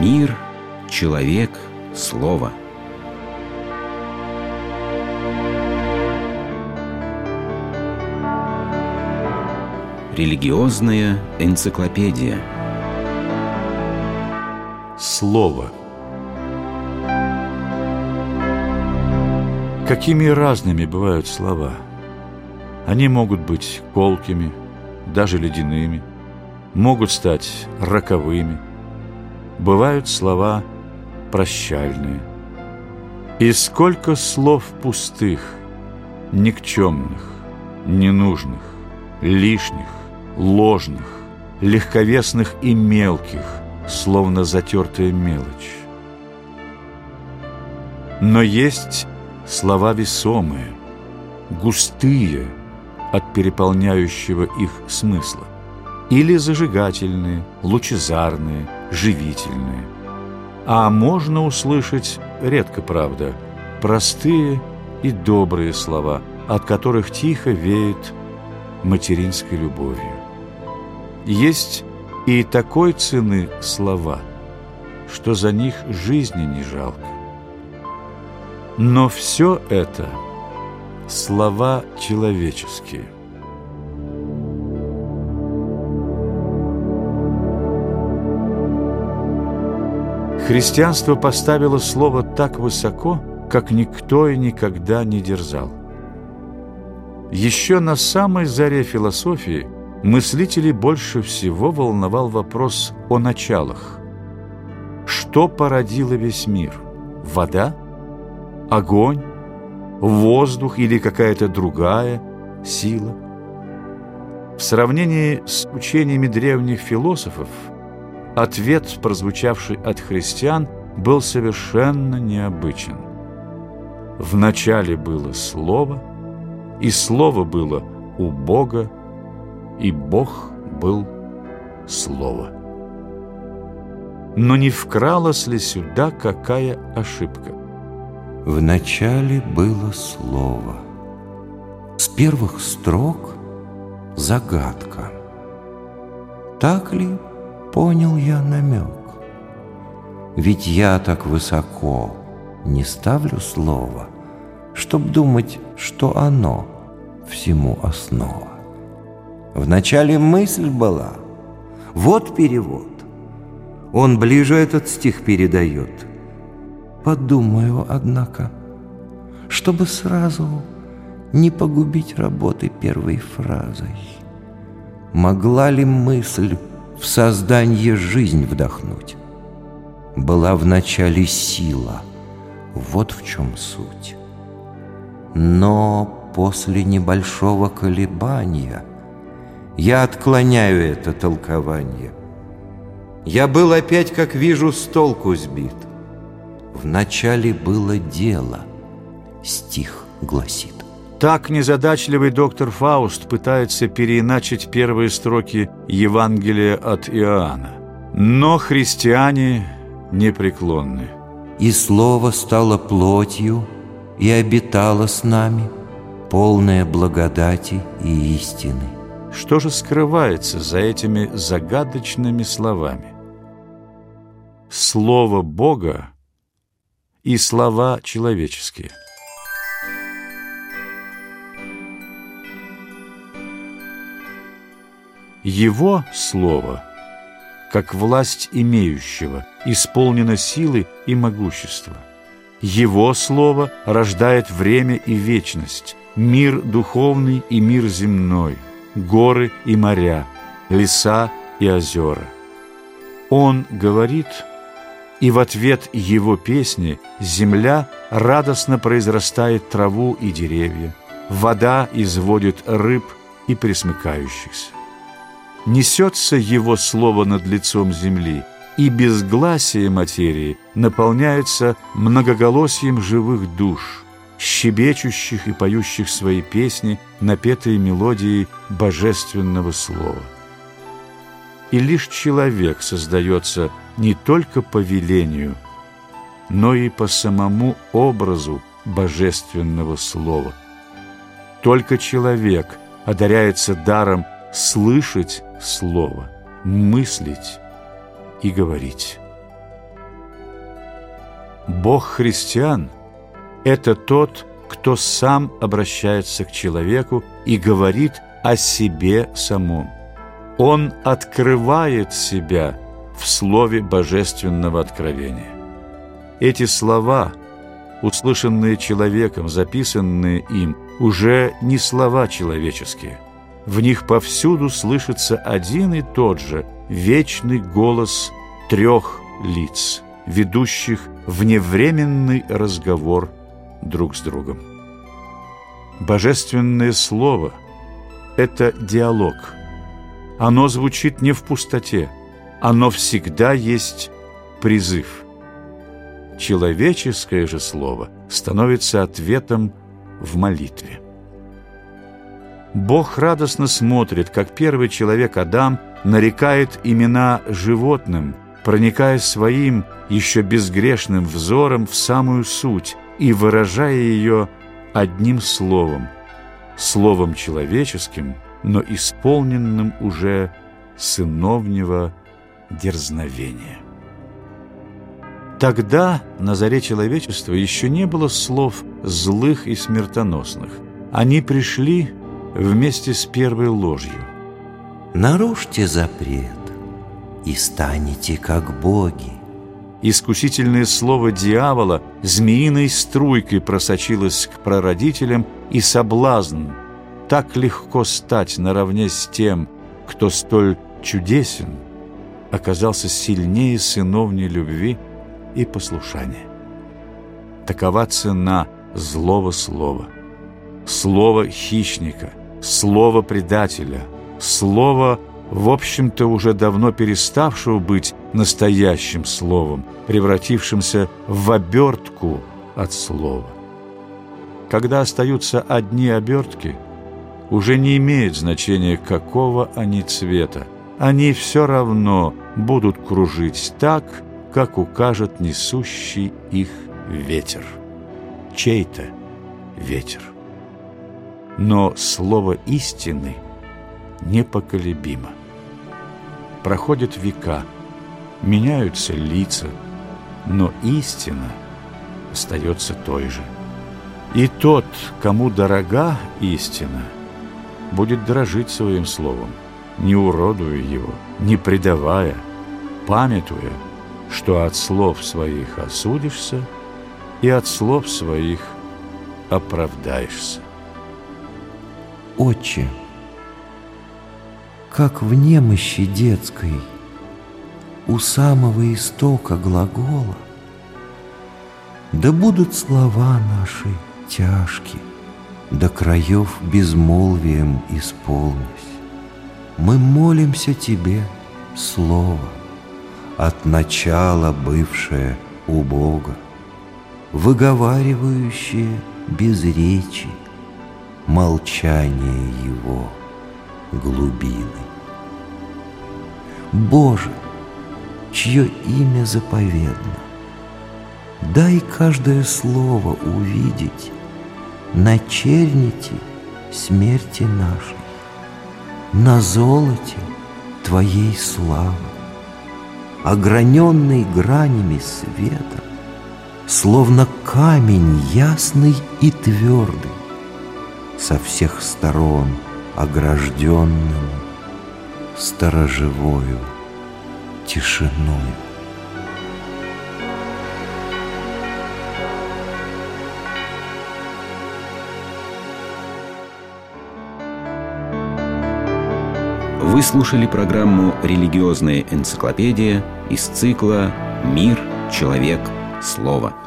Мир, человек, слово. Религиозная энциклопедия. Слово. Какими разными бывают слова. Они могут быть колкими, даже ледяными, могут стать роковыми. Бывают слова прощальные. И сколько слов пустых, никчемных, ненужных, лишних, ложных, легковесных и мелких, словно затертая мелочь. Но есть слова весомые, густые от переполняющего их смысла, или зажигательные, лучезарные, живительные. А можно услышать, редко правда, простые и добрые слова, от которых тихо веет материнской любовью. Есть и такой цены слова, что за них жизни не жалко. Но все это слова человеческие. Христианство поставило слово так высоко, как никто и никогда не дерзал. Еще на самой заре философии мыслителей больше всего волновал вопрос о началах. Что породило весь мир? Вода? Огонь? Воздух или какая-то другая сила? В сравнении с учениями древних философов ответ, прозвучавший от христиан, был совершенно необычен. Вначале было Слово – и Слово было у Бога, и Бог был Слово. Но не вкралась ли сюда какая ошибка? Вначале было Слово. С первых строк загадка. Так ли понял я намек? Ведь я так высоко не ставлю слово — чтоб думать, что оно всему основа. Вначале мысль была, вот перевод. Он ближе этот стих передает. Подумаю, однако, чтобы сразу не погубить работы первой фразой. Могла ли мысль в создание жизнь вдохнуть? Была в начале сила, вот в чем суть. Но после небольшого колебания я отклоняю это толкование. Я был опять, как вижу, с толку сбит. Вначале было дело, стих гласит. Так незадачливый доктор Фауст пытается переиначить первые строки Евангелия от Иоанна. Но христиане непреклонны. «И слово стало плотью, и обитала с нами, полная благодати и истины. Что же скрывается за этими загадочными словами? Слово Бога и слова человеческие. Его Слово, как власть имеющего, исполнено силы и могущества – его Слово рождает время и вечность, мир духовный и мир земной, горы и моря, леса и озера. Он говорит, и в ответ его песни земля радостно произрастает траву и деревья, вода изводит рыб и присмыкающихся. Несется его слово над лицом земли – и безгласие материи наполняются многоголосием живых душ, щебечущих и поющих свои песни, напетые мелодией божественного слова. И лишь человек создается не только по велению, но и по самому образу божественного слова. Только человек одаряется даром слышать слово, мыслить и говорить. Бог христиан – это тот, кто сам обращается к человеку и говорит о себе самом. Он открывает себя в слове божественного откровения. Эти слова, услышанные человеком, записанные им, уже не слова человеческие. В них повсюду слышится один и тот же вечный голос трех лиц, ведущих вневременный разговор друг с другом. Божественное Слово – это диалог. Оно звучит не в пустоте, оно всегда есть призыв – человеческое же слово становится ответом в молитве. Бог радостно смотрит, как первый человек Адам нарекает имена животным, проникая своим еще безгрешным взором в самую суть и выражая ее одним словом, словом человеческим, но исполненным уже сыновнего дерзновения. Тогда на заре человечества еще не было слов злых и смертоносных. Они пришли вместе с первой ложью. Нарушьте запрет и станете как боги. Искусительное слово дьявола змеиной струйкой просочилось к прародителям, и соблазн так легко стать наравне с тем, кто столь чудесен, оказался сильнее сыновней любви – и послушание. Такова цена злого слова. Слово хищника, слово предателя, слово, в общем-то, уже давно переставшего быть настоящим словом, превратившимся в обертку от слова. Когда остаются одни обертки, уже не имеет значения, какого они цвета. Они все равно будут кружить так, как укажет несущий их ветер. Чей-то ветер. Но слово истины непоколебимо. Проходят века, меняются лица, но истина остается той же. И тот, кому дорога истина, будет дорожить своим словом, не уродуя его, не предавая, памятуя, что от слов своих осудишься и от слов своих оправдаешься. Отче, как в немощи детской, у самого истока глагола, да будут слова наши тяжкие, до краев безмолвием исполнись. Мы молимся Тебе, Слово, от начала бывшее у Бога, выговаривающее без речи молчание Его глубины. Боже, чье имя заповедно, дай каждое слово увидеть на черните смерти нашей, на золоте Твоей славы ограненный гранями света, Словно камень ясный и твердый, Со всех сторон огражденным Сторожевою тишиною. Вы слушали программу «Религиозная энциклопедия» из цикла «Мир, человек, слово».